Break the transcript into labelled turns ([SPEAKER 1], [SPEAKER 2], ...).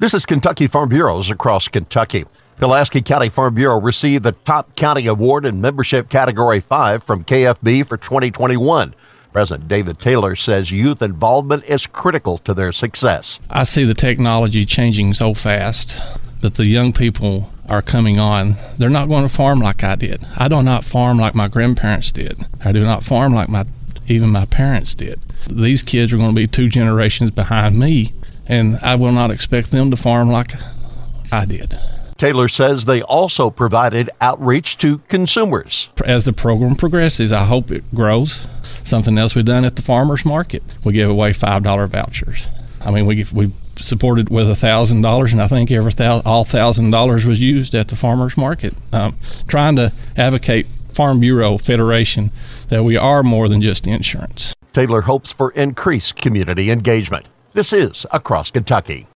[SPEAKER 1] This is Kentucky Farm Bureaus across Kentucky. Pulaski County Farm Bureau received the Top County Award in Membership Category 5 from KFB for 2021. President David Taylor says youth involvement is critical to their success.
[SPEAKER 2] I see the technology changing so fast, that the young people are coming on. They're not going to farm like I did. I do not farm like my grandparents did. I do not farm like my even my parents did. These kids are going to be two generations behind me, and I will not expect them to farm like I did.
[SPEAKER 1] Taylor says they also provided outreach to consumers.
[SPEAKER 2] As the program progresses, I hope it grows. Something else we've done at the farmers market, we give away five dollar vouchers. I mean, we we supported with a thousand dollars, and I think every thousand, all thousand dollars was used at the farmers market. Um, trying to advocate Farm Bureau Federation that we are more than just insurance.
[SPEAKER 1] Taylor hopes for increased community engagement. This is Across Kentucky.